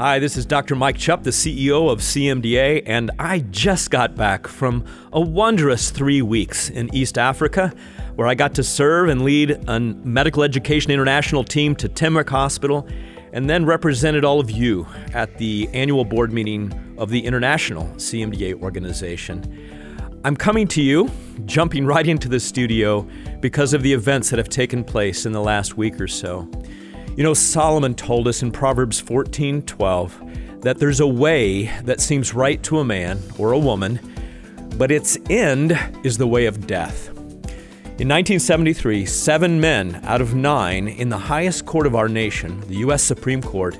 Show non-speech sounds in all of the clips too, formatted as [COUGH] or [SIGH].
Hi, this is Dr. Mike Chupp, the CEO of CMDA, and I just got back from a wondrous three weeks in East Africa, where I got to serve and lead a medical education international team to Tenwek Hospital, and then represented all of you at the annual board meeting of the International CMDA organization. I'm coming to you, jumping right into the studio because of the events that have taken place in the last week or so. You know, Solomon told us in Proverbs 14:12 that there's a way that seems right to a man or a woman, but its end is the way of death. In 1973, seven men out of nine in the highest court of our nation, the U.S. Supreme Court,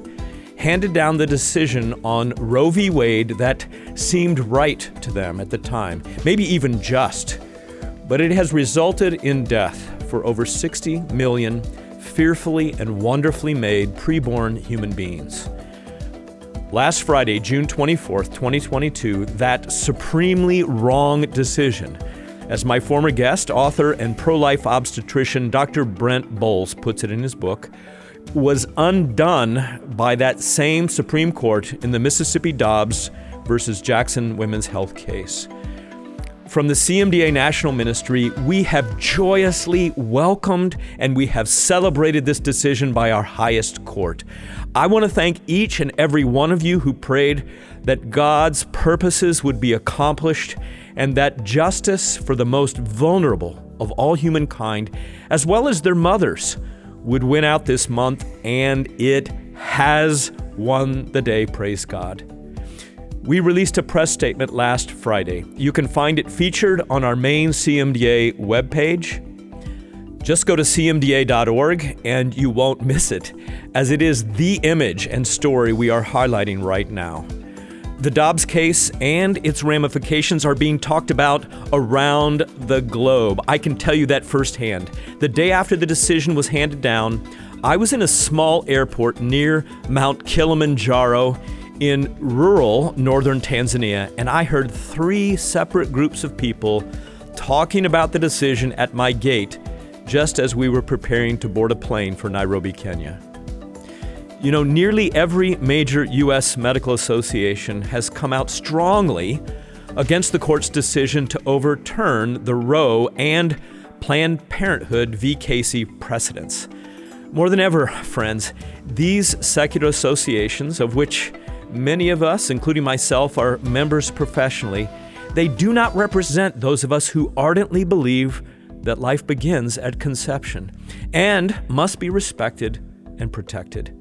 handed down the decision on Roe v. Wade that seemed right to them at the time, maybe even just. But it has resulted in death for over 60 million fearfully and wonderfully made preborn human beings. Last Friday, June 24th, 2022, that supremely wrong decision, as my former guest, author, and pro life obstetrician Dr. Brent Boles puts it in his book, was undone by that same Supreme Court in the Mississippi Dobbs versus Jackson Women's Health case. From the CMDA National Ministry, we have joyously welcomed and we have celebrated this decision by our highest court. I want to thank each and every one of you who prayed that God's purposes would be accomplished and that justice for the most vulnerable of all humankind, as well as their mothers, would win out this month, and it has won the day, praise God. We released a press statement last Friday. You can find it featured on our main CMDA webpage. Just go to cmda.org and you won't miss it, as it is the image and story we are highlighting right now. The Dobbs case and its ramifications are being talked about around the globe. I can tell you that firsthand. The day after the decision was handed down, I was in a small airport near Mount Kilimanjaro in rural northern Tanzania, and I heard three separate groups of people talking about the decision at my gate just as we were preparing to board a plane for Nairobi, Kenya. You know, nearly every major U.S. medical association has come out strongly against the court's decision to overturn the Roe and Planned Parenthood v. Casey precedents. More than ever, friends, these secular associations, of which Many of us, including myself, are members professionally. They do not represent those of us who ardently believe that life begins at conception and must be respected and protected.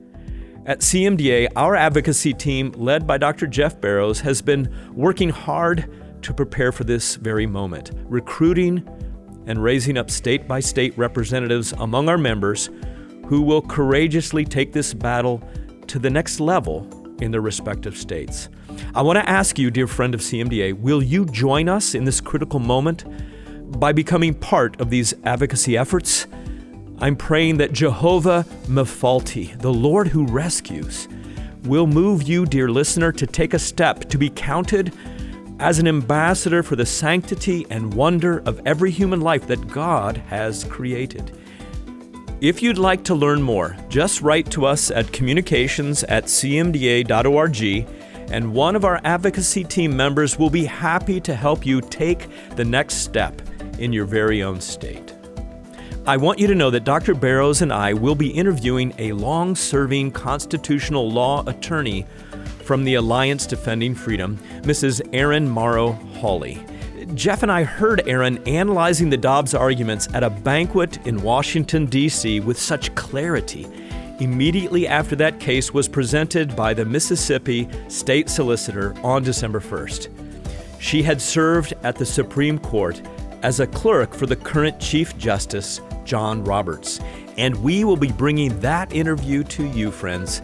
At CMDA, our advocacy team, led by Dr. Jeff Barrows, has been working hard to prepare for this very moment, recruiting and raising up state by state representatives among our members who will courageously take this battle to the next level in their respective states. I want to ask you, dear friend of CMDA, will you join us in this critical moment by becoming part of these advocacy efforts? I'm praying that Jehovah Mephalti, the Lord who rescues, will move you, dear listener, to take a step to be counted as an ambassador for the sanctity and wonder of every human life that God has created. If you'd like to learn more, just write to us at communications at cmda.org, and one of our advocacy team members will be happy to help you take the next step in your very own state. I want you to know that Dr. Barrows and I will be interviewing a long serving constitutional law attorney from the Alliance Defending Freedom, Mrs. Erin Morrow Hawley. Jeff and I heard Erin analyzing the Dobbs arguments at a banquet in Washington, D.C. with such clarity. Immediately after that case was presented by the Mississippi State Solicitor on December 1st. She had served at the Supreme Court as a clerk for the current Chief Justice, John Roberts. And we will be bringing that interview to you, friends,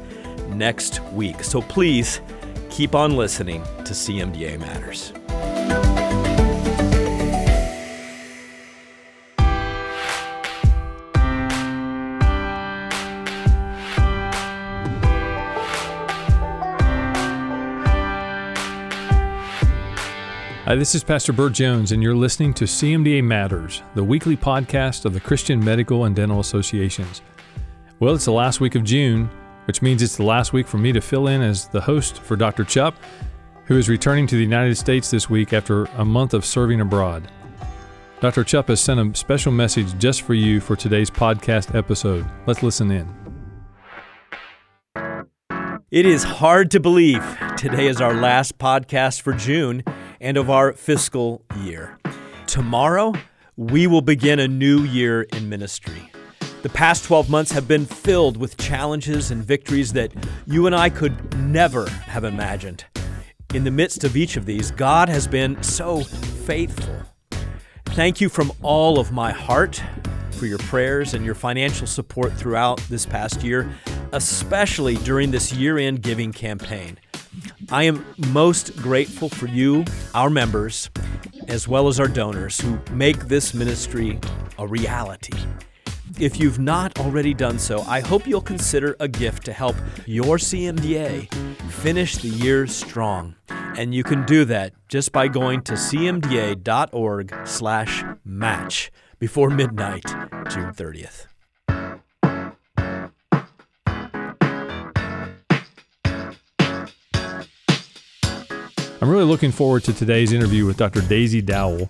next week. So please keep on listening to CMDA Matters. Hi, this is Pastor Burt Jones, and you're listening to CMDA Matters, the weekly podcast of the Christian Medical and Dental Associations. Well, it's the last week of June, which means it's the last week for me to fill in as the host for Dr. Chupp, who is returning to the United States this week after a month of serving abroad. Dr. Chupp has sent a special message just for you for today's podcast episode. Let's listen in. It is hard to believe today is our last podcast for June and of our fiscal year. Tomorrow, we will begin a new year in ministry. The past 12 months have been filled with challenges and victories that you and I could never have imagined. In the midst of each of these, God has been so faithful. Thank you from all of my heart for your prayers and your financial support throughout this past year, especially during this year end giving campaign. I am most grateful for you, our members, as well as our donors who make this ministry a reality. If you've not already done so, I hope you'll consider a gift to help your CMDA finish the year strong. And you can do that just by going to cmda.org/match before midnight, June 30th. I'm really looking forward to today's interview with Dr. Daisey Dowell,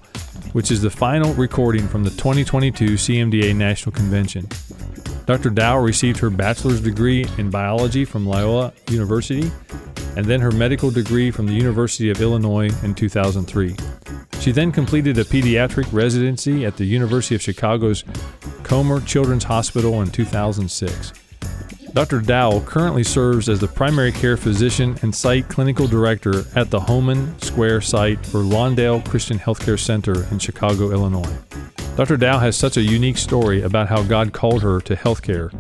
which is the final recording from the 2022 CMDA National Convention. Dr. Dowell received her bachelor's degree in biology from Loyola University and then her medical degree from the University of Illinois in 2003. She then completed a pediatric residency at the University of Chicago's Comer Children's Hospital in 2006. Dr. Dowell currently serves as the primary care physician and site clinical director at the Homan Square site for Lawndale Christian Healthcare Center in Chicago, Illinois. Dr. Dow has such a unique story about how God called her to healthcare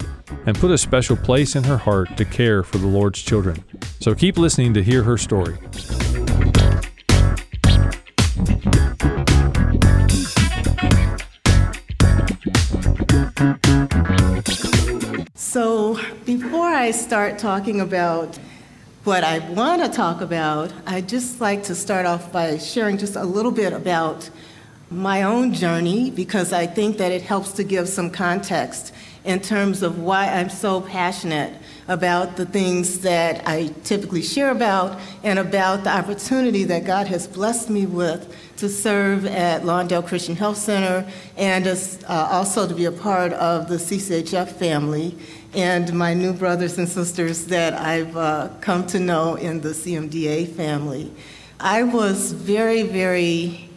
and put a special place in her heart to care for the Lord's children. So keep listening to hear her story. I start talking about what I want to talk about, I'd just like to start off by sharing just a little bit about my own journey because I think that it helps to give some context in terms of why I'm so passionate about the things that I typically share about and about the opportunity that God has blessed me with to serve at Lawndale Christian Health Center and uh, also to be a part of the CCHF family and my new brothers and sisters that I've uh, come to know in the CMDA family. I was very, very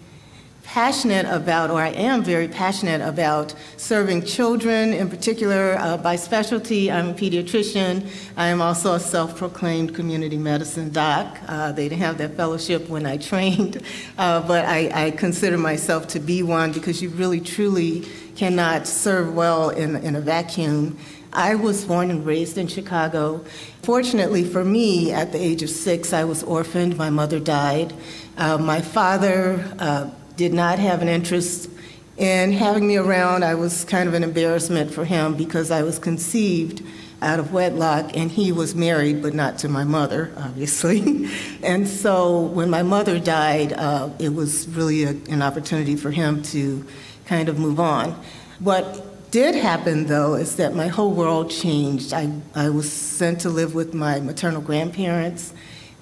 passionate about, or I am very passionate about, serving children in particular uh, by specialty. I'm a pediatrician. I am also a self proclaimed community medicine doc. Uh, they didn't have that fellowship when I [LAUGHS] trained, uh, but I, I, consider myself to be one because you really truly cannot serve well in, in a vacuum. I was born and raised in Chicago. Fortunately for me, at the age of six, I was orphaned. My mother died. Uh, my father uh, did not have an interest in having me around. I was kind of an embarrassment for him because I was conceived out of wedlock and he was married, but not to my mother, [LAUGHS] obviously. and so when my mother died, uh, it was really a, an opportunity for him to kind of move on. What did happen, though, is that my whole world changed. I, I was sent to live with my maternal grandparents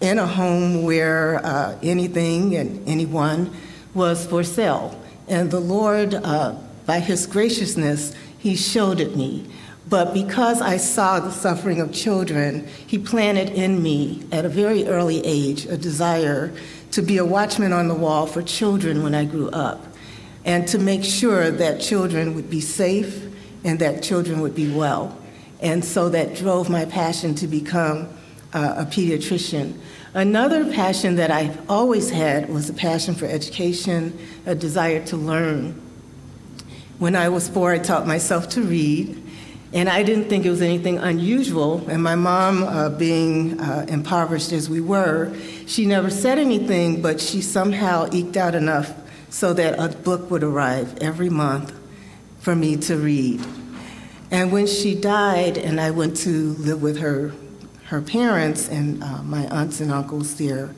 in a home where uh, anything and anyone was for sale. And the Lord, uh, by His graciousness, He showed it me. But because I saw the suffering of children, He planted in me at a very early age a desire to be a watchman on the wall for children when I grew up and to make sure that children would be safe and that children would be well. And so that drove my passion to become uh, a pediatrician. Another passion that I've always had was a passion for education, a desire to learn. When I was four, I taught myself to read, and I didn't think it was anything unusual. And my mom, uh, being uh, impoverished as we were, she never said anything, but she somehow eked out enough so that a book would arrive every month for me to read. And when she died, and I went to live with her, her parents and uh, my aunts and uncles there,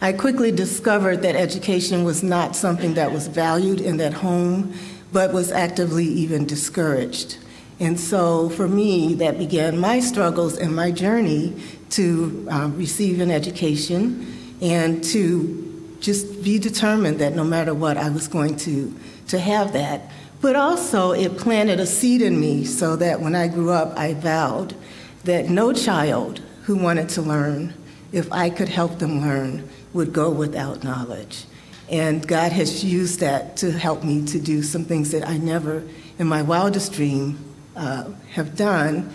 I quickly discovered that education was not something that was valued in that home, but was actively even discouraged. And so for me, that began my struggles and my journey to uh, receive an education and to just be determined that no matter what, I was going to, to have that. But also, it planted a seed in me so that when I grew up, I vowed that no child who wanted to learn, if I could help them learn, would go without knowledge. And God has used that to help me to do some things that I never, in my wildest dream, uh, have done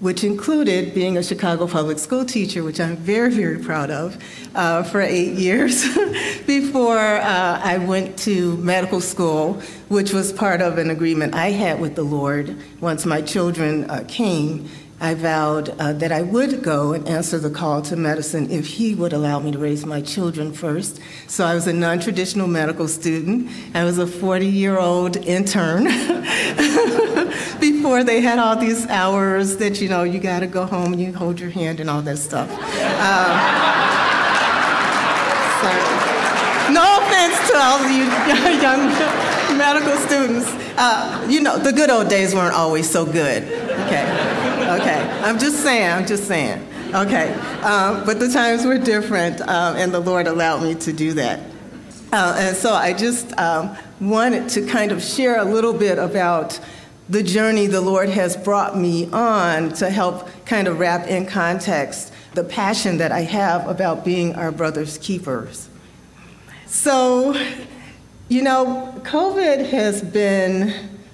which included being a Chicago public school teacher, which I'm very, very proud of, uh, for eight years [LAUGHS] before uh, I went to medical school, which was part of an agreement I had with the Lord once my children uh, came I vowed uh, that I would go and answer the call to medicine if he would allow me to raise my children first. So I was a non traditional medical student. I was a 40 year old intern [LAUGHS] before they had all these hours that, you know, you got to go home and you hold your hand and all that stuff. Um, so, no offense to all of you [LAUGHS] young medical students. Uh, you know, the good old days weren't always so good. I'm just saying, I'm just saying. Okay, um, but the times were different, um, and the Lord allowed me to do that. Uh, and so I just um, wanted to kind of share a little bit about the journey the Lord has brought me on to help kind of wrap in context the passion that I have about being our brother's keepers. So, you know, COVID has been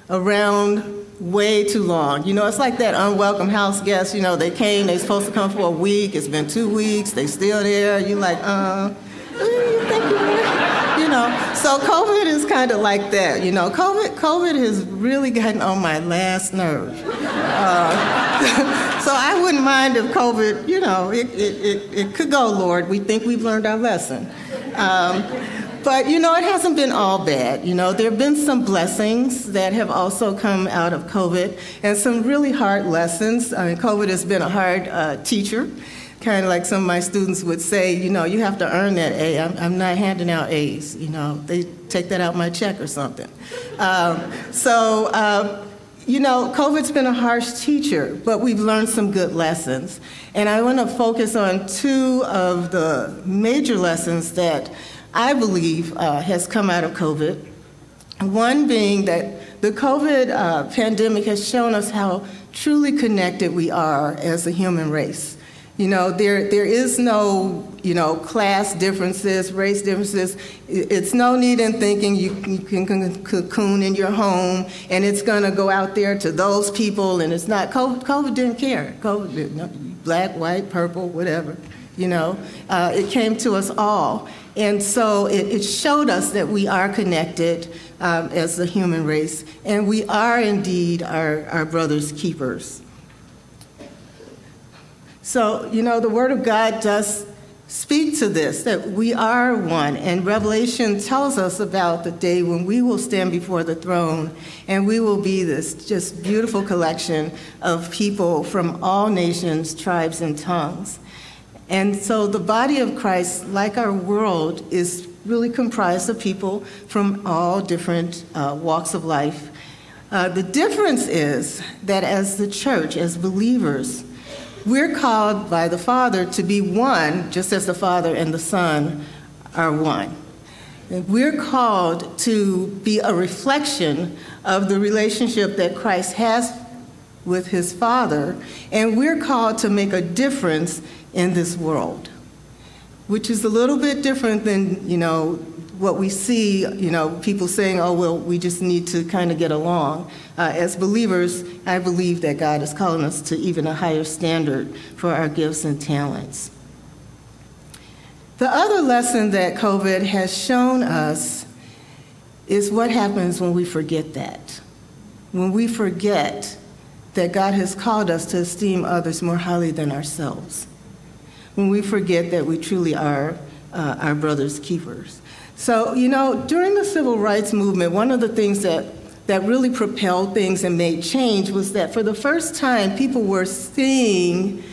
around way too long. You know, it's like that unwelcome house guest. You know, they came, they're supposed to come for a week. It's been two weeks. They still there. You're like, uh, you think [LAUGHS] you know. So COVID is kind of like that. You know, COVID, COVID has really gotten on my last nerve. Uh, [LAUGHS] so I wouldn't mind if COVID, you know, it, it, it, it, could go, Lord. We think we've learned our lesson. Um, but you know, it hasn't been all bad. You know, there have been some blessings that have also come out of COVID and some really hard lessons. I mean, COVID has been a hard uh, teacher. Kind of like some of my students would say, you know, you have to earn that A. I'm, I'm not handing out A's. You know, they take that out my check or something. Um, so, uh, you know, COVID's been a harsh teacher, but we've learned some good lessons. And I want to focus on two of the major lessons that I believe uh, has come out of COVID. One being that the COVID uh, pandemic has shown us how truly connected we are as a human race. You know, there, there is no, you know, class differences, race differences. It's no need in thinking you, you can cocoon in your home and it's going to go out there to those people and it's not. COVID, COVID didn't care. COVID, didn't, black, white, purple, whatever, you know. Uh, it came to us all. And so it, it showed us that we are connected um, as the human race, and we are indeed our, our brother's keepers. So, you know, the Word of God does speak to this that we are one, and Revelation tells us about the day when we will stand before the throne and we will be this just beautiful collection of people from all nations, tribes, and tongues. And so the body of Christ, like our world, is really comprised of people from all different uh, walks of life. Uh, the difference is that as the church, as believers, we're called by the Father to be one, just as the Father and the Son are one. We're called to be a reflection of the relationship that Christ has with his Father, and we're called to make a difference in this world, which is a little bit different than, you know, what we see, you know, people saying, oh, well, we just need to kind of get along. Uh, as believers, I believe that God is calling us to even a higher standard for our gifts and talents. The other lesson that COVID has shown us is what happens when we forget that. When we forget that God has called us to esteem others more highly than ourselves when we forget that we truly are uh, our brother's keepers. So, you know, during the civil rights movement, one of the things that, that really propelled things and made change was that for the first time, people were seeing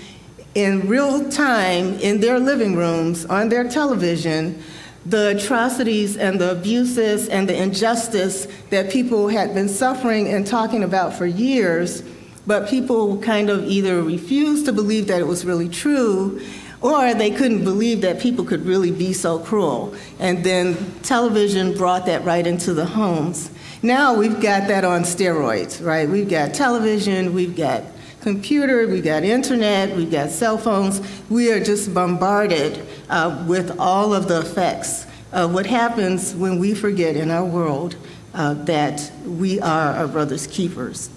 in real time in their living rooms, on their television, the atrocities and the abuses and the injustice that people had been suffering and talking about for years but people kind of either refused to believe that it was really true or they couldn't believe that people could really be so cruel. And then television brought that right into the homes. Now we've got that on steroids, right? We've got television, we've got computer, we've got internet, we've got cell phones. We are just bombarded uh, with all of the effects of what happens when we forget in our world uh, that we are our brother's keepers.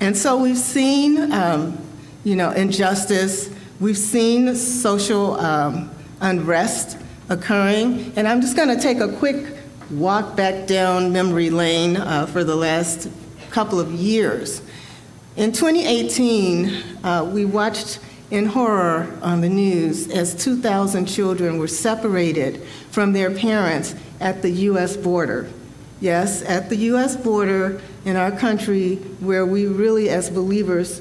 And so we've seen, um, you know, injustice, we've seen social um, unrest occurring, and I'm just going to take a quick walk back down memory lane uh, for the last couple of years. In 2018, uh, we watched in horror on the news as 2,000 children were separated from their parents at the U.S. border. Yes, at the U.S. border in our country, where we really, as believers,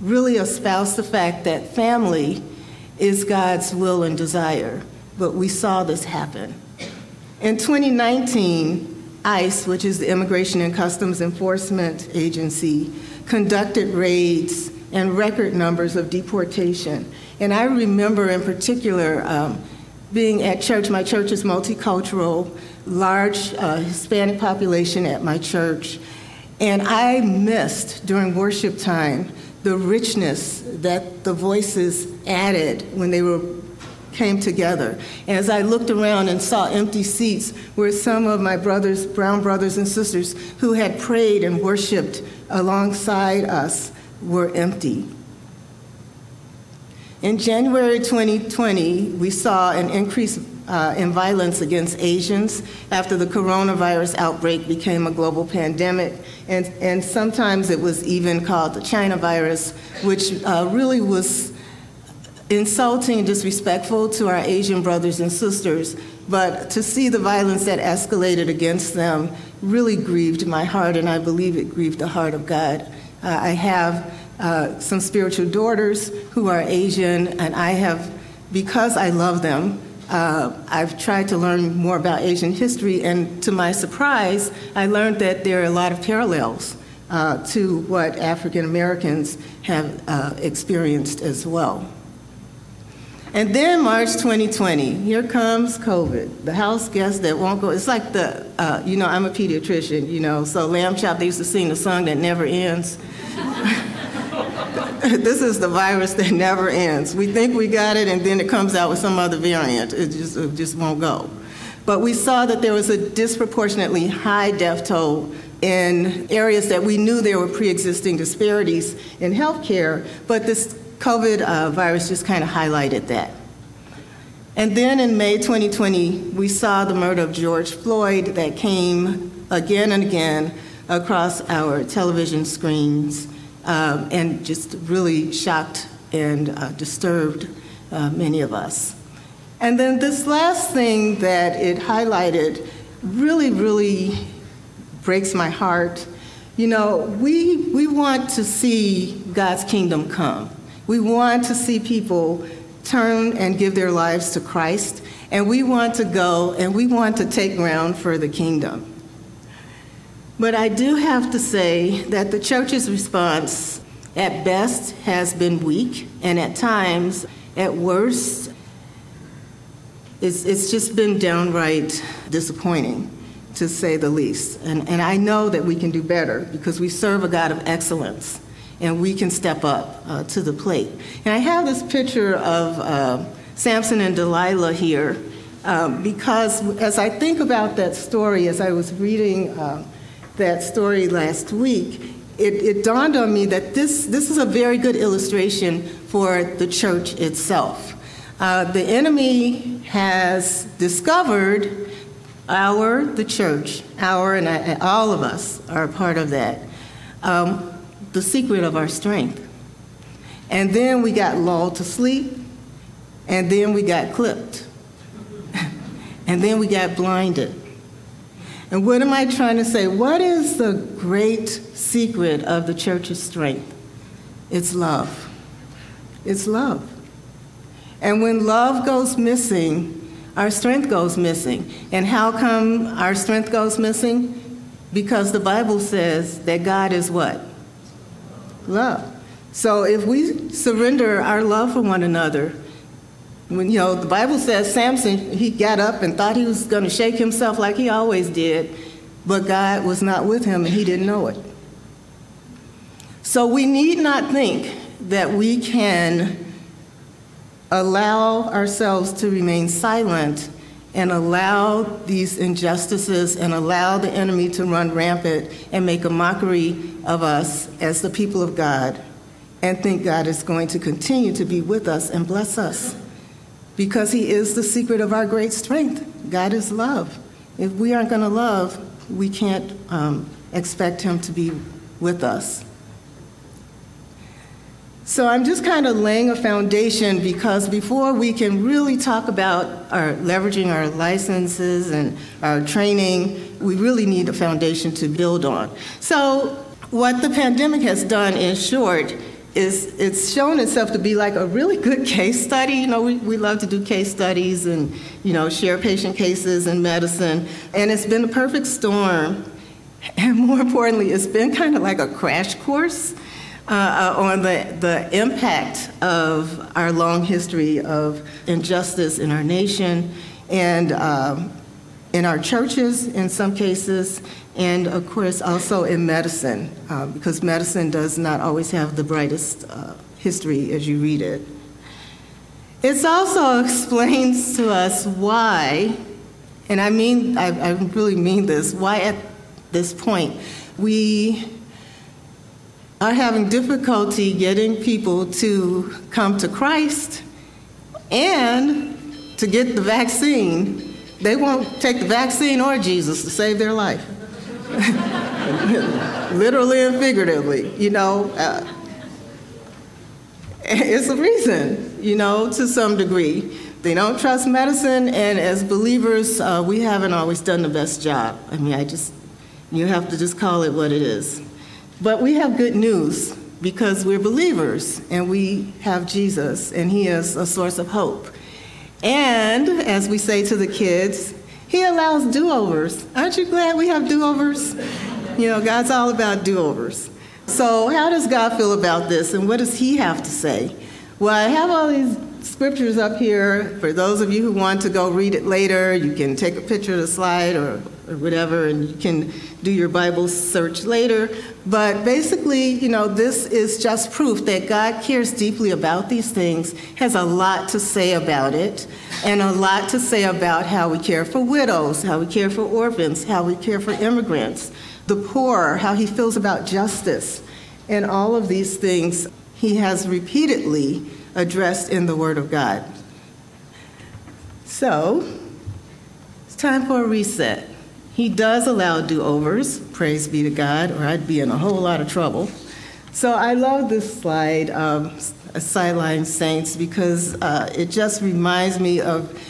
really espouse the fact that family is God's will and desire. But we saw this happen. In 2019, ICE, which is the Immigration and Customs Enforcement Agency, conducted raids and record numbers of deportation. And I remember in particular um, being at church, my church is multicultural, large uh, Hispanic population at my church, and I missed during worship time the richness that the voices added when they were came together. As I looked around and saw empty seats where some of my brothers, brown brothers and sisters who had prayed and worshiped alongside us were empty. In January 2020, we saw an increase uh, in violence against Asians after the coronavirus outbreak became a global pandemic. And, and sometimes it was even called the China virus, which uh, really was insulting and disrespectful to our Asian brothers and sisters. But to see the violence that escalated against them really grieved my heart, and I believe it grieved the heart of God. Uh, I have uh, some spiritual daughters who are Asian, and I have, because I love them, uh, I've tried to learn more about Asian history, and to my surprise, I learned that there are a lot of parallels uh, to what African Americans have uh, experienced as well. And then March 2020, here comes COVID, the house guest that won't go. It's like the, uh, you know, I'm a pediatrician, you know, so Lamb Chop, they used to sing the song that never ends. [LAUGHS] [LAUGHS] this is the virus that never ends. We think we got it, and then it comes out with some other variant. It just, it just won't go. But we saw that there was a disproportionately high death toll in areas that we knew there were pre existing disparities in healthcare, but this COVID uh, virus just kind of highlighted that. And then in May 2020, we saw the murder of George Floyd that came again and again across our television screens um, and just really shocked and uh, disturbed uh, many of us. And then this last thing that it highlighted really, really breaks my heart. You know, we, we want to see God's kingdom come. We want to see people turn and give their lives to Christ, and we want to go and we want to take ground for the kingdom. But I do have to say that the church's response, at best, has been weak, and at times, at worst, it's, it's just been downright disappointing, to say the least. And, and I know that we can do better because we serve a God of excellence and we can step up uh, to the plate. And I have this picture of uh, Samson and Delilah here um, because as I think about that story, as I was reading uh, that story last week, it, it dawned on me that this, this is a very good illustration for the church itself. Uh, the enemy has discovered our, the church, our, and I, all of us are a part of that, um, the secret of our strength. And then we got lulled to sleep, and then we got clipped, [LAUGHS] and then we got blinded. And what am I trying to say? What is the great secret of the church's strength? It's love. It's love. And when love goes missing, our strength goes missing. And how come our strength goes missing? Because the Bible says that God is what? love. So if we surrender our love for one another, when you know the Bible says Samson, he got up and thought he was going to shake himself like he always did, but God was not with him and he didn't know it. So we need not think that we can allow ourselves to remain silent and allow these injustices and allow the enemy to run rampant and make a mockery of us as the people of God and think God is going to continue to be with us and bless us because he is the secret of our great strength. God is love. If we aren't going to love, we can't um, expect him to be with us. So I'm just kind of laying a foundation because before we can really talk about our leveraging our licenses and our training, we really need a foundation to build on. So what the pandemic has done in short is it's shown itself to be like a really good case study. You know, we, we love to do case studies and, you know, share patient cases in medicine. And it's been a perfect storm. And more importantly, it's been kind of like a crash course uh, uh, on the, the impact of our long history of injustice in our nation and um, in our churches in some cases, and of course also in medicine, uh, because medicine does not always have the brightest uh, history as you read it. It also [LAUGHS] explains to us why, and I mean, I, I really mean this, why at this point we are having difficulty getting people to come to Christ and to get the vaccine. They won't take the vaccine or Jesus to save their life. [LAUGHS] Literally and figuratively, you know. Uh, [LAUGHS] it's a reason, you know, to some degree. They don't trust medicine, and as believers, uh, we haven't always done the best job. I mean, I just, you have to just call it what it is. But we have good news because we're believers and we have Jesus, and He is a source of hope. And as we say to the kids, He allows do overs. Aren't you glad we have do overs? You know, God's all about do overs. So, how does God feel about this, and what does He have to say? Well, I have all these scriptures up here. For those of you who want to go read it later, you can take a picture of the slide or, or whatever, and you can do your Bible search later. But basically, you know, this is just proof that God cares deeply about these things, has a lot to say about it, and a lot to say about how we care for widows, how we care for orphans, how we care for immigrants, the poor, how he feels about justice. And all of these things he has repeatedly addressed in the Word of God. So, it's time for a reset. He does allow do overs, praise be to God, or I'd be in a whole lot of trouble. So I love this slide, um, Sideline Saints, because uh, it just reminds me of,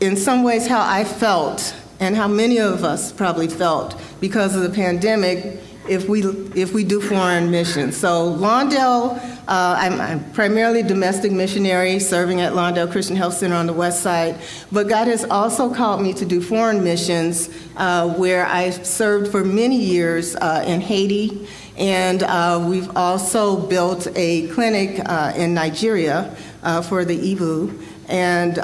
in some ways, how I felt and how many of us probably felt because of the pandemic if we if we do foreign missions. So Lawndale, uh, I'm, I'm, primarily domestic missionary serving at Lawndale Christian Health Center on the west side, but God has also called me to do foreign missions uh, where I served for many years uh, in Haiti, and uh, we've also built a clinic uh, in Nigeria uh, for the Igbo, and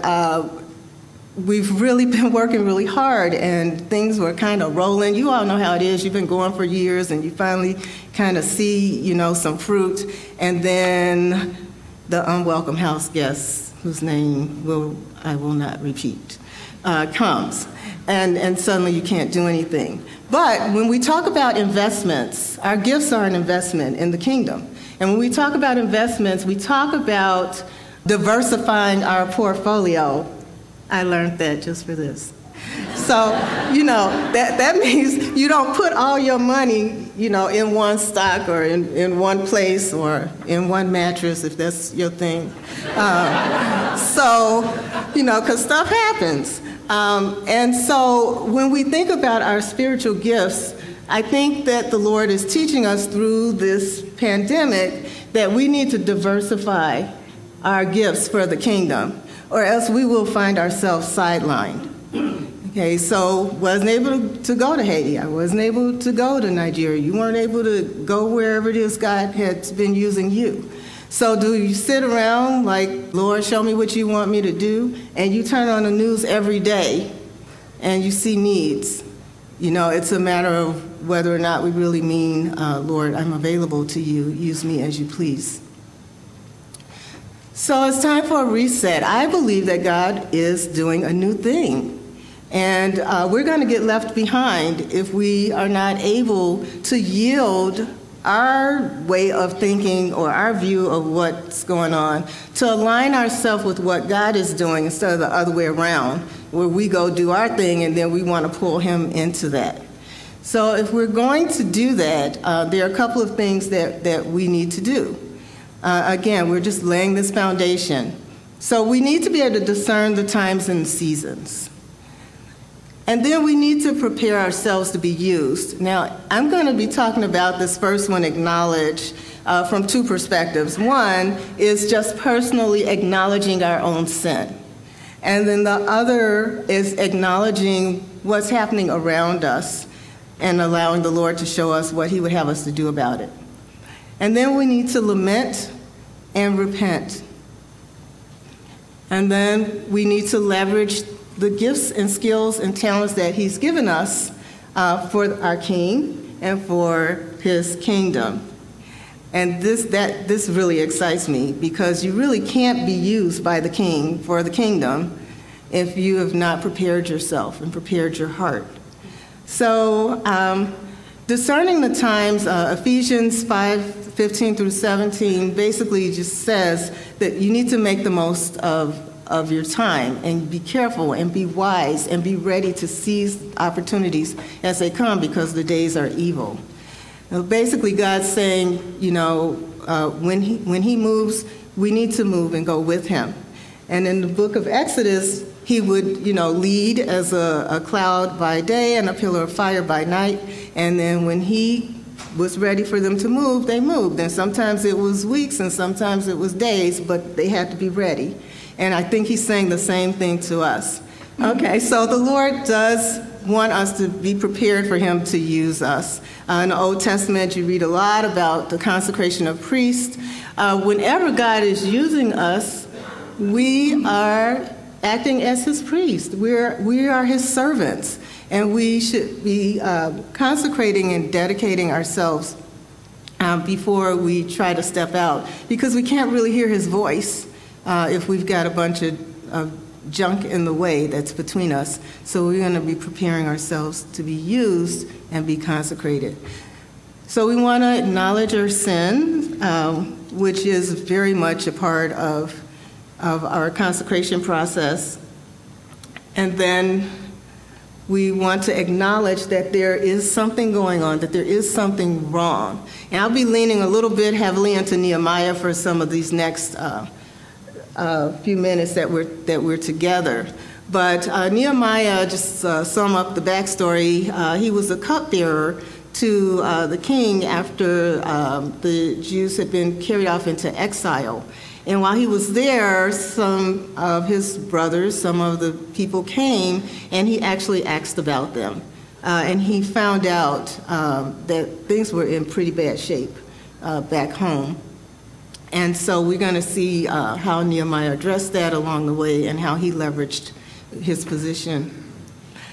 we've really [LAUGHS] been working really hard and things were kind of rolling. You all know how it is. You've been going for years and you finally kind of see, you know, some fruit. And then the unwelcome house guest, whose name will, I will not repeat, uh, comes. And, and suddenly you can't do anything. But when we talk about investments, our gifts are an investment in the kingdom. And when we talk about investments, we talk about diversifying our portfolio I learned that just for this. So, you know, that, that [LAUGHS] means you don't put all your money, you know, in one stock or in, in one place or in one mattress if that's your thing. Um, so, you know, because stuff happens. Um, and so when we think about our spiritual gifts, I think that the Lord is teaching us through this pandemic that we need to diversify our gifts for the kingdom or else we will find ourselves sidelined. Okay, so wasn't able to go to Haiti. I wasn't able to go to Nigeria. You weren't able to go wherever it is God had been using you. So do you sit around like, Lord, show me what you want me to do? And you turn on the news every day and you see needs. You know, it's a matter of whether or not we really mean, uh, Lord, I'm available to you. Use me as you please. So it's time for a reset. I believe that God is doing a new thing. And uh, we're going to get left behind if we are not able to yield our way of thinking or our view of what's going on to align ourselves with what God is doing instead of the other way around, where we go do our thing and then we want to pull Him into that. So, if we're going to do that, uh, there are a couple of things that, that we need to do. Uh, again, we're just laying this foundation. So, we need to be able to discern the times and seasons. And then we need to prepare ourselves to be used. Now, I'm going to be talking about this first one, acknowledge, uh, from two perspectives. One is just personally acknowledging our own sin. And then the other is acknowledging what's happening around us and allowing the Lord to show us what He would have us to do about it. And then we need to lament and repent. And then we need to leverage the gifts and skills and talents that He's given us uh, for our King and for His kingdom. And this, that, this really excites me because you really can't be used by the King for the kingdom if you have not prepared yourself and prepared your heart. So, um, discerning the times, uh, Ephesians 5 15 through 17 basically just says that you need to make the most of of your time and be careful and be wise and be ready to seize opportunities as they come because the days are evil. Now, basically, God's saying, you know, uh, when, he, when He moves, we need to move and go with Him. And in the book of Exodus, He would, you know, lead as a, a cloud by day and a pillar of fire by night. And then when He was ready for them to move, they moved. And sometimes it was weeks and sometimes it was days, but they had to be ready. And I think he's saying the same thing to us. Okay, so the Lord does want us to be prepared for him to use us. Uh, in the Old Testament, you read a lot about the consecration of priests. Uh, whenever God is using us, we are acting as his priest. We're, we are his servants. And we should be uh, consecrating and dedicating ourselves uh, before we try to step out because we can't really hear his voice uh, if we've got a bunch of, of junk in the way that's between us. So we're going to be preparing ourselves to be used and be consecrated. So we want to acknowledge our sin, um, which is very much a part of, of our consecration process. And then we want to acknowledge that there is something going on, that there is something wrong. And I'll be leaning a little bit heavily into Nehemiah for some of these next uh, uh, few minutes that we're, that we're together. But uh, Nehemiah, just uh, sum up the backstory, uh, he was a cupbearer to uh, the king after um, the Jews had been carried off into exile. And while he was there, some of his brothers, some of the people came, and he actually asked about them. Uh, and he found out um, that things were in pretty bad shape uh, back home. And so we're going to see uh, how Nehemiah addressed that along the way and how he leveraged his position.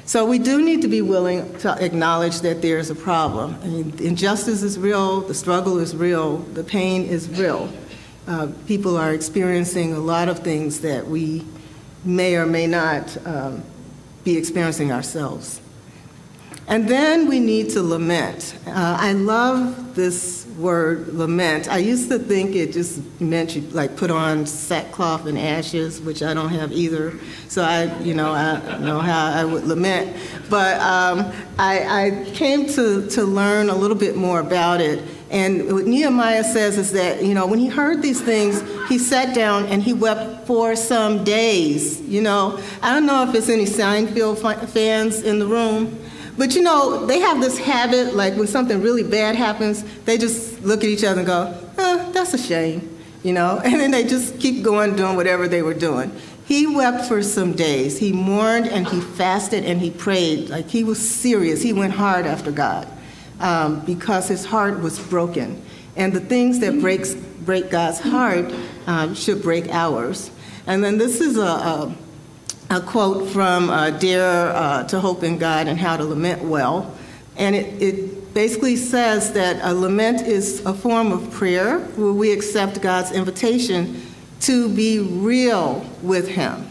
So we do need to be willing to acknowledge that there's a problem. I mean, injustice is real, the struggle is real, the pain is real. Uh, people are experiencing a lot of things that we may or may not um, be experiencing ourselves. And then we need to lament. Uh, I love this word lament. I used to think it just meant you like put on sackcloth and ashes, which I don't have either. So I, you know, I know how I would lament. But um, I, I came to, to learn a little bit more about it. And what Nehemiah says is that, you know, when he heard these things, he sat down and he wept for some days. You know, I don't know if there's any Seinfeld fans in the room. But you know, they have this habit, like when something really bad happens, they just look at each other and go, oh, that's a shame, you know, [LAUGHS] and then they just keep going doing whatever they were doing. He wept for some days. He mourned and he fasted and he prayed. Like he was serious. He went hard after God um, because his heart was broken. And the things that breaks, break God's heart um, should break ours. And then this is a, a, a quote from uh, Dare uh, to Hope in God and How to Lament Well. And it, it basically says that a lament is a form of prayer where we accept God's invitation to be real with Him.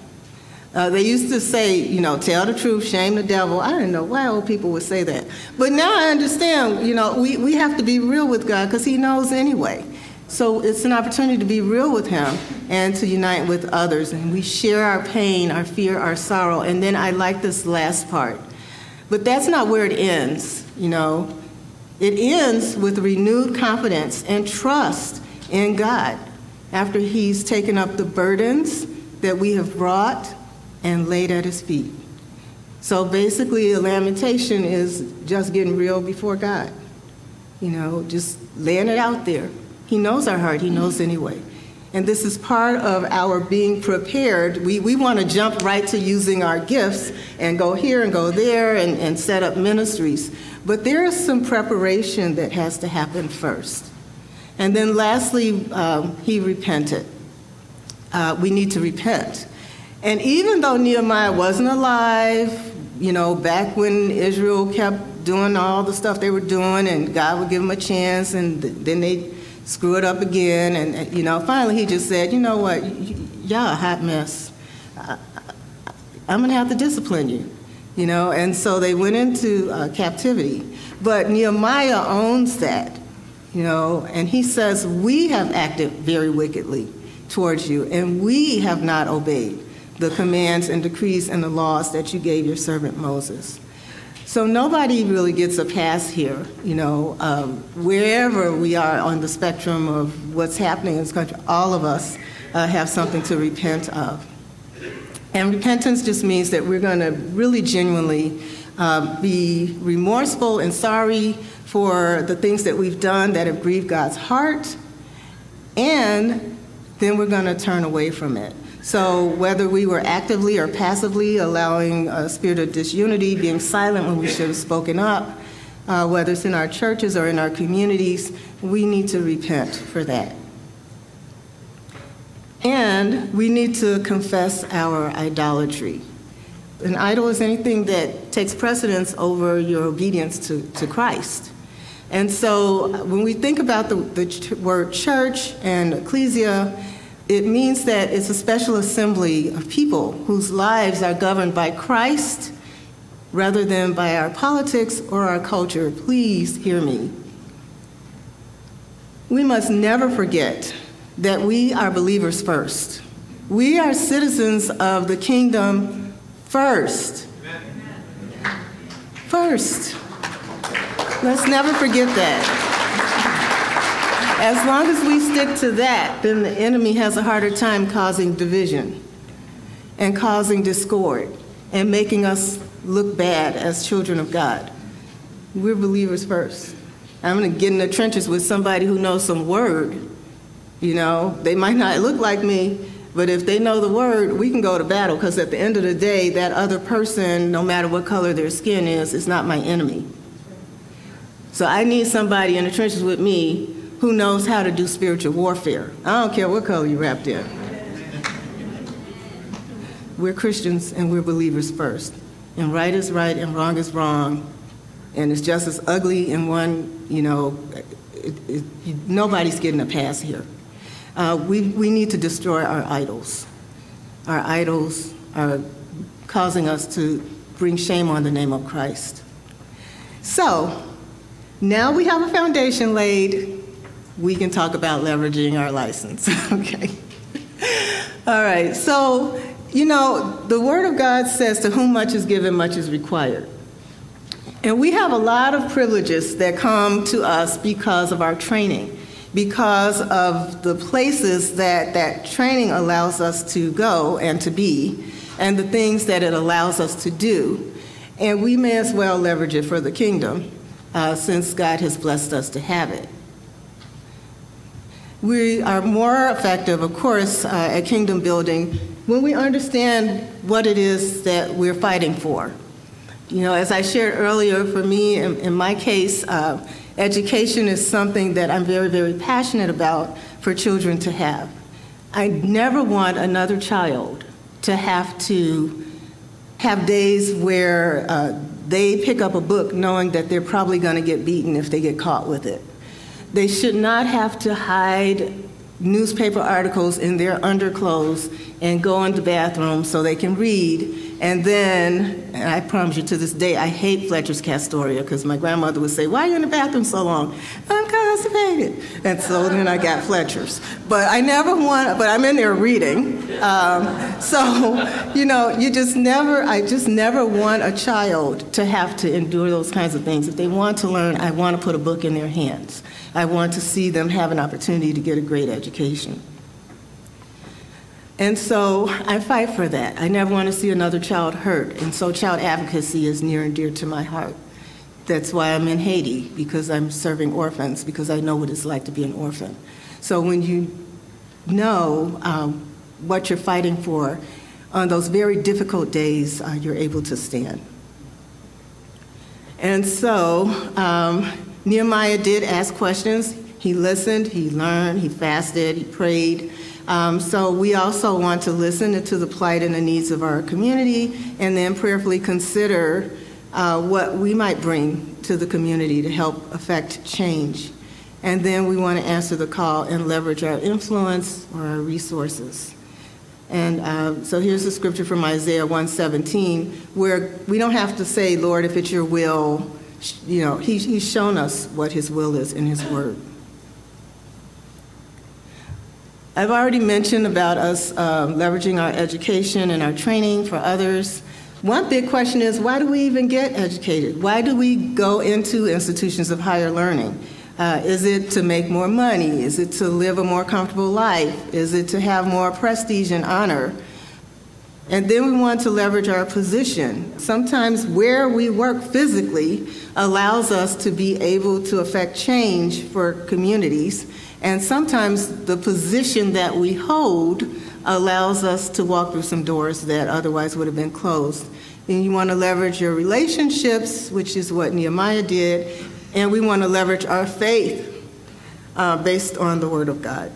Uh, they used to say, you know, tell the truth, shame the devil. I didn't know why old people would say that. But now I understand, you know, we, we have to be real with God because He knows anyway. So it's an opportunity to be real with Him and to unite with others. And we share our pain, our fear, our sorrow. And then I like this last part. But that's not where it ends, you know. It ends with renewed confidence and trust in God after He's taken up the burdens that we have brought and laid at His feet. So basically, a lamentation is just getting real before God, you know, just laying it out there. He knows our heart, He knows anyway. And this is part of our being prepared. We, we want to jump right to using our gifts and go here and go there and, and set up ministries. But there is some preparation that has to happen first. And then lastly, um, he repented. Uh, we need to repent. And even though Nehemiah wasn't alive, you know, back when Israel kept doing all the stuff they were doing and God would give them a chance and then they screw it up again. And, you know, finally he just said, you know what, y'all a hot mess. I, am going to have to discipline you, you know. And so they went into uh, captivity. But Nehemiah owns that, you know, and he says, we have acted very wickedly towards you, and we have not obeyed the commands and decrees and the laws that you gave your servant Moses. So nobody really gets a pass here, you know, um, wherever we are on the spectrum of what's happening in this country, all of us uh, have something to repent of. And repentance just means that we're going to really genuinely uh, be remorseful and sorry for the things that we've done that have grieved God's heart, and then we're going to turn away from it. So, whether we were actively or passively allowing a spirit of disunity, being silent when we should have spoken up, uh, whether it's in our churches or in our communities, we need to repent for that. And we need to confess our idolatry. An idol is anything that takes precedence over your obedience to, to Christ. And so when we think about the, the word church and ecclesia, it means that it's a special assembly of people whose lives are governed by Christ rather than by our politics or our culture. Please hear me. We must never forget that we are believers first. We are citizens of the kingdom first. First. Let's never forget that. As long as we stick to that, then the enemy has a harder time causing division and causing discord and making us look bad as children of God. We're believers first. I'm going to get in the trenches with somebody who knows some word. You know, they might not look like me, but if they know the word, we can go to battle because at the end of the day, that other person, no matter what color their skin is, is not my enemy. So I need somebody in the trenches with me who knows how to do spiritual warfare. I don't care what color you wrapped in. We're Christians and we're believers first. And right is right and wrong is wrong. And it's just as ugly in one, you know, it, it, nobody's getting a pass here. Uh, we, we need to destroy our idols. Our idols are causing us to bring shame on the name of Christ. So, now we have a foundation laid we can talk about leveraging our license. [LAUGHS] okay. All right. So, you know, the Word of God says, to whom much is given, much is required. And we have a lot of privileges that come to us because of our training, because of the places that that training allows us to go and to be, and the things that it allows us to do. And we may as well leverage it for the kingdom uh, since God has blessed us to have it. We are more effective, of course, uh, at kingdom building when we understand what it is that we're fighting for. You know, as I shared earlier, for me, in, in my case, uh, education is something that I'm very, very passionate about for children to have. I never want another child to have to have days where uh, they pick up a book knowing that they're probably going to get beaten if they get caught with it. They should not have to hide newspaper articles in their underclothes and go into the bathroom so they can read. And then, and I promise you to this day, I hate Fletcher's Castoria because my grandmother would say, Why are you in the bathroom so long? I'm constipated. And so then I got Fletcher's. But I never want, but I'm in there reading. Um, so, you know, you just never, I just never want a child to have to endure those kinds of things. If they want to learn, I want to put a book in their hands. I want to see them have an opportunity to get a great education. And so I fight for that. I never want to see another child hurt. And so child advocacy is near and dear to my heart. That's why I'm in Haiti, because I'm serving orphans, because I know what it's like to be an orphan. So when you know um, what you're fighting for, on those very difficult days, uh, you're able to stand. And so um, Nehemiah did ask questions. He listened, he learned, he fasted, he prayed. Um, so we also want to listen to the plight and the needs of our community and then prayerfully consider uh, what we might bring to the community to help affect change. And then we want to answer the call and leverage our influence or our resources. And uh, so here's the scripture from Isaiah 117, where we don't have to say, Lord, if it's your will, you know, he, he's shown us what his will is in his word. I've already mentioned about us uh, leveraging our education and our training for others. One big question is why do we even get educated? Why do we go into institutions of higher learning? Uh, is it to make more money? Is it to live a more comfortable life? Is it to have more prestige and honor? And then we want to leverage our position. Sometimes where we work physically allows us to be able to affect change for communities. And sometimes the position that we hold allows us to walk through some doors that otherwise would have been closed. And you want to leverage your relationships, which is what Nehemiah did, and we want to leverage our faith uh, based on the Word of God.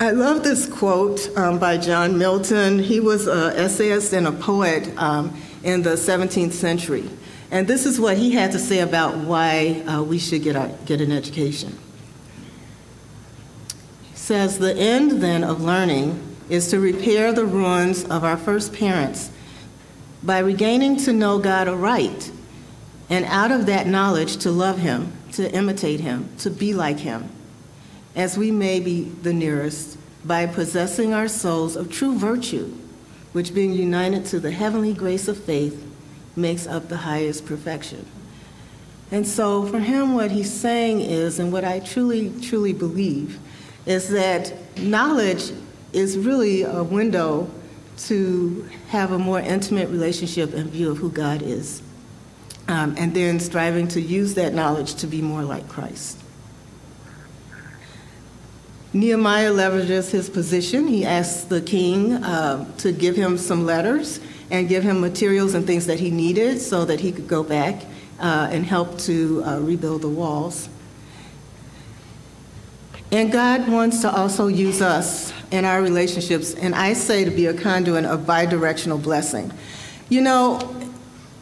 I love this quote um, by John Milton. He was an essayist and a poet um, in the 17th century. And this is what he had to say about why uh, we should get, our, get an education. He says, The end then of learning is to repair the ruins of our first parents by regaining to know God aright, and out of that knowledge to love Him, to imitate Him, to be like Him, as we may be the nearest, by possessing our souls of true virtue, which being united to the heavenly grace of faith makes up the highest perfection. And so, for him, what he's saying is, and what I truly, truly believe, is that knowledge is really a window to have a more intimate relationship and view of who God is. Um, and then striving to use that knowledge to be more like Christ. Nehemiah leverages his position. He asks the king uh, to give him some letters and give him materials and things that he needed so that he could go back uh, and help to uh, rebuild the walls. And God wants to also use us in our relationships, and I say to be a conduit of bidirectional blessing. You know,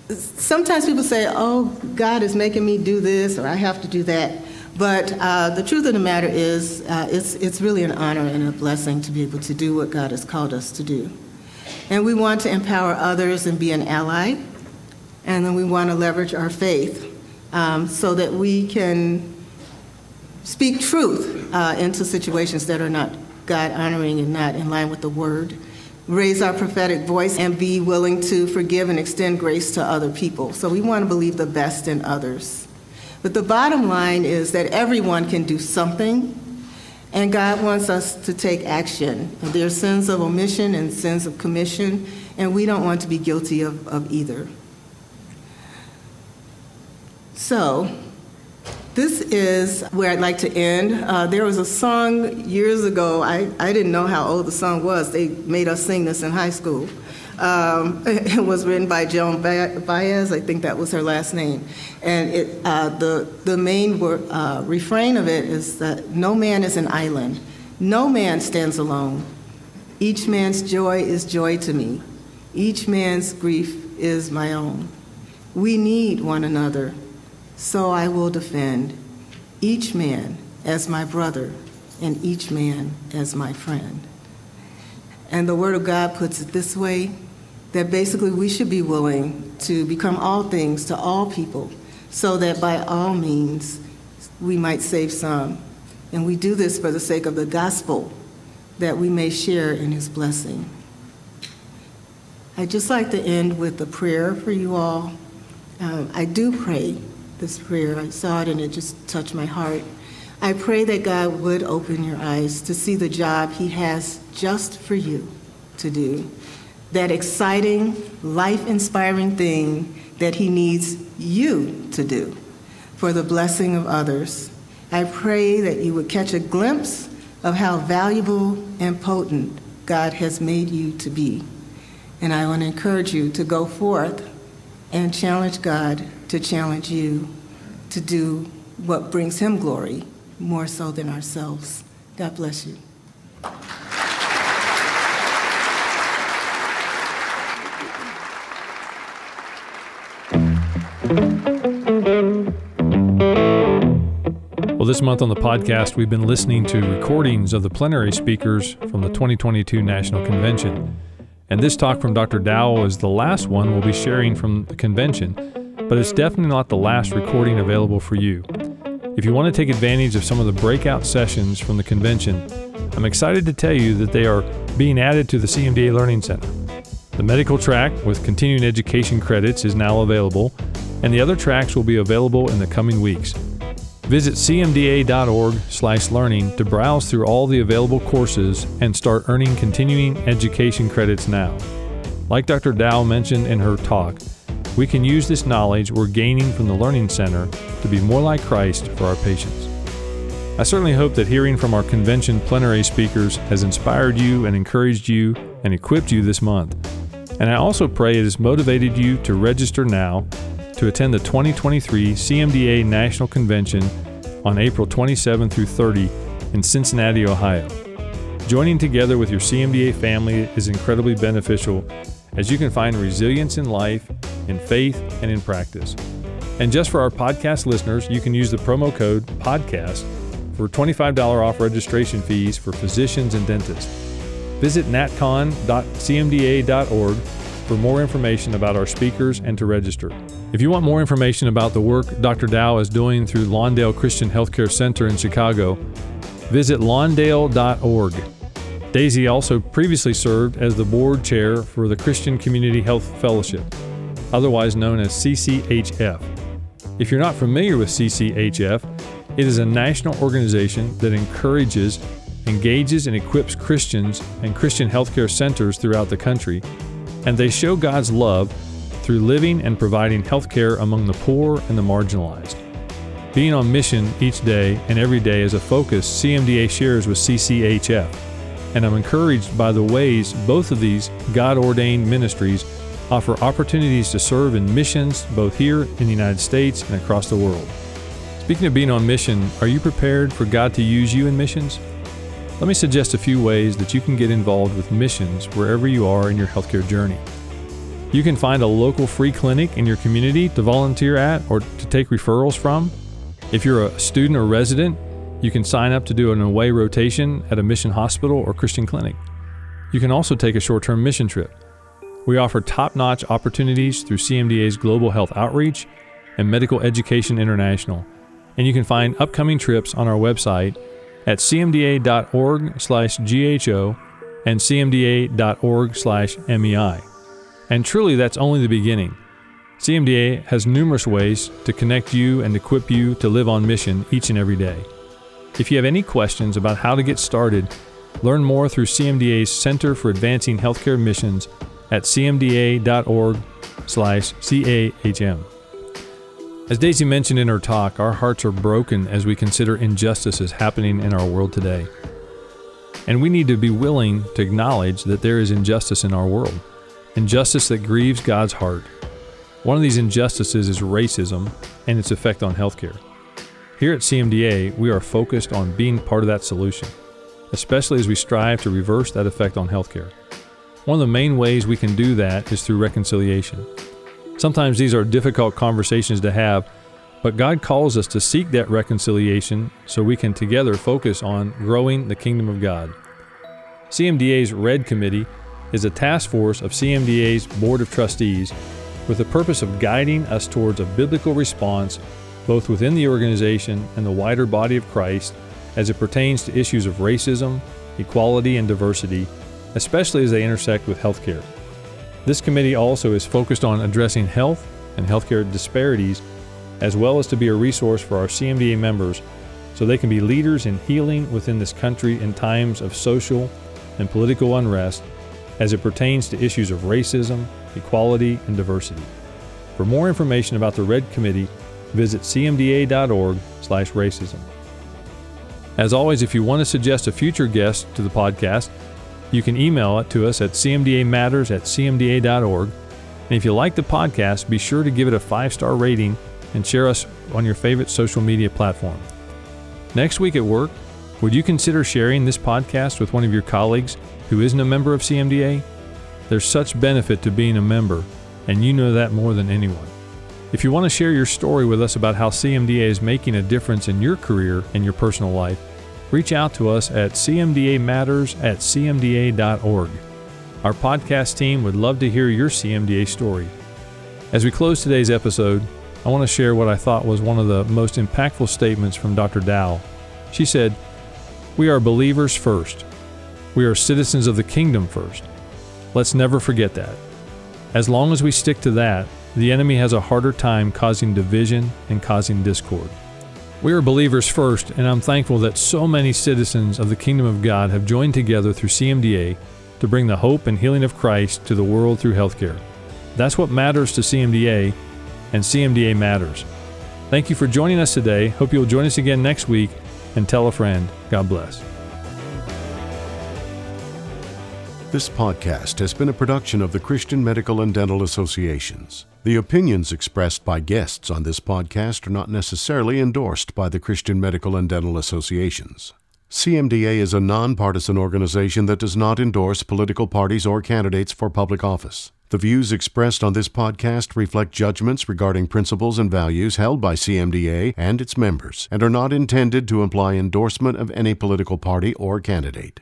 sometimes people say, oh, God is making me do this, or I have to do that. But uh, the truth of the matter is, uh, it's, it's really an honor and a blessing to be able to do what God has called us to do. And we want to empower others and be an ally. And then we want to leverage our faith um, so that we can speak truth uh, into situations that are not God honoring and not in line with the word. Raise our prophetic voice and be willing to forgive and extend grace to other people. So we want to believe the best in others. But the bottom line is that everyone can do something and God wants us to take action. There are sins of omission and sins of commission, and we don't want to be guilty of, of either. So, This is where I'd like to end. Uh, there was a song years ago, I, I didn't know how old the song was. They made us sing this in high school. Um, [LAUGHS] it was written by Joan Baez, I think that was her last name. And it, uh, the, the main word, uh, refrain of it is that no man is an island, no man stands alone. Each man's joy is joy to me, each man's grief is my own. We need one another, so I will defend each man as my brother and each man as my friend. And the Word of God puts it this way that basically we should be willing to become all things to all people so that by all means we might save some. And we do this for the sake of the gospel that we may share in his blessing. I'd just like to end with a prayer for you all. Um, I do pray this prayer. I saw it and it just touched my heart. I pray that God would open your eyes to see the job He has just for you to do that exciting, life inspiring thing that He needs you to do for the blessing of others. I pray that you would catch a glimpse of how valuable and potent God has made you to be. And I want to encourage you to go forth and challenge God to challenge you to do what brings Him glory more so than ourselves. God bless you. This month on the podcast, we've been listening to recordings of the plenary speakers from the 2022 National Convention. And this talk from Dr. Dowell is the last one we'll be sharing from the convention, but it's definitely not the last recording available for you. If you want to take advantage of some of the breakout sessions from the convention, I'm excited to tell you that they are being added to the CMDA Learning Center. The medical track with continuing education credits is now available, and the other tracks will be available in the coming weeks. Visit cmda.org/learning to browse through all the available courses and start earning continuing education credits now. Like Dr. Dowell mentioned in her talk, we can use this knowledge we're gaining from the Learning Center to be more like Christ for our patients. I certainly hope that hearing from our convention plenary speakers has inspired you and encouraged you and equipped you this month. And I also pray it has motivated you to register now to attend the 2023 CMDA National Convention on April 27 through 30 in Cincinnati, Ohio. Joining together with your CMDA family is incredibly beneficial as you can find resilience in life, in faith, and in practice. And just for our podcast listeners, you can use the promo code PODCAST for $25 off registration fees for physicians and dentists. Visit natcon.cmda.org for more information about our speakers and to register. If you want more information about the work Dr. Dowell is doing through Lawndale Christian Healthcare Center in Chicago, visit lawndale.org. Daisey also previously served as the board chair for the Christian Community Health Fellowship, otherwise known as CCHF. If you're not familiar with CCHF, it is a national organization that encourages, engages, and equips Christians and Christian healthcare centers throughout the country and they show God's love through living and providing health care among the poor and the marginalized. Being on mission each day and every day is a focus CMDA shares with CCHF, and I'm encouraged by the ways both of these God ordained ministries offer opportunities to serve in missions both here in the United States and across the world. Speaking of being on mission, are you prepared for God to use you in missions? Let me suggest a few ways that you can get involved with missions wherever you are in your healthcare journey. You can find a local free clinic in your community to volunteer at or to take referrals from. If you're a student or resident, you can sign up to do an away rotation at a mission hospital or Christian clinic. You can also take a short term mission trip. We offer top notch opportunities through CMDA's Global Health Outreach and Medical Education International, and you can find upcoming trips on our website at cmda.org slash gho and cmda.org slash MEI. And truly that's only the beginning. CMDA has numerous ways to connect you and equip you to live on mission each and every day. If you have any questions about how to get started, learn more through CMDA's Center for Advancing Healthcare Missions at cmda.org/cahm. As Daisey mentioned in her talk, our hearts are broken as we consider injustices happening in our world today. And we need to be willing to acknowledge that there is injustice in our world, injustice that grieves God's heart. One of these injustices is racism and its effect on healthcare. Here at CMDA, we are focused on being part of that solution, especially as we strive to reverse that effect on healthcare. One of the main ways we can do that is through reconciliation. Sometimes these are difficult conversations to have, but God calls us to seek that reconciliation so we can together focus on growing the kingdom of God. CMDA's Red Committee is a task force of CMDA's Board of Trustees with the purpose of guiding us towards a biblical response both within the organization and the wider body of Christ as it pertains to issues of racism, equality, and diversity, especially as they intersect with healthcare. This committee also is focused on addressing health and healthcare disparities, as well as to be a resource for our CMDA members so they can be leaders in healing within this country in times of social and political unrest as it pertains to issues of racism, equality, and diversity. For more information about the Red Committee, visit cmda.org/racism. As always, if you want to suggest a future guest to the podcast, you can email it to us at cmdamatters at cmda.org. And if you like the podcast, be sure to give it a five star rating and share us on your favorite social media platform. Next week at work, would you consider sharing this podcast with one of your colleagues who isn't a member of CMDA? There's such benefit to being a member, and you know that more than anyone. If you want to share your story with us about how CMDA is making a difference in your career and your personal life, reach out to us at cmdamatters at cmda.org. Our podcast team would love to hear your CMDA story. As we close today's episode, I want to share what I thought was one of the most impactful statements from Dr. Dowell. She said, We are believers first. We are citizens of the kingdom first. Let's never forget that. As long as we stick to that, the enemy has a harder time causing division and causing discord. We are believers first, and I'm thankful that so many citizens of the kingdom of God have joined together through CMDA to bring the hope and healing of Christ to the world through healthcare. That's what matters to CMDA, and CMDA matters. Thank you for joining us today. Hope you'll join us again next week, and tell a friend. God bless. This podcast has been a production of the Christian Medical and Dental Associations. The opinions expressed by guests on this podcast are not necessarily endorsed by the Christian Medical and Dental Associations. CMDA is a nonpartisan organization that does not endorse political parties or candidates for public office. The views expressed on this podcast reflect judgments regarding principles and values held by CMDA and its members and are not intended to imply endorsement of any political party or candidate.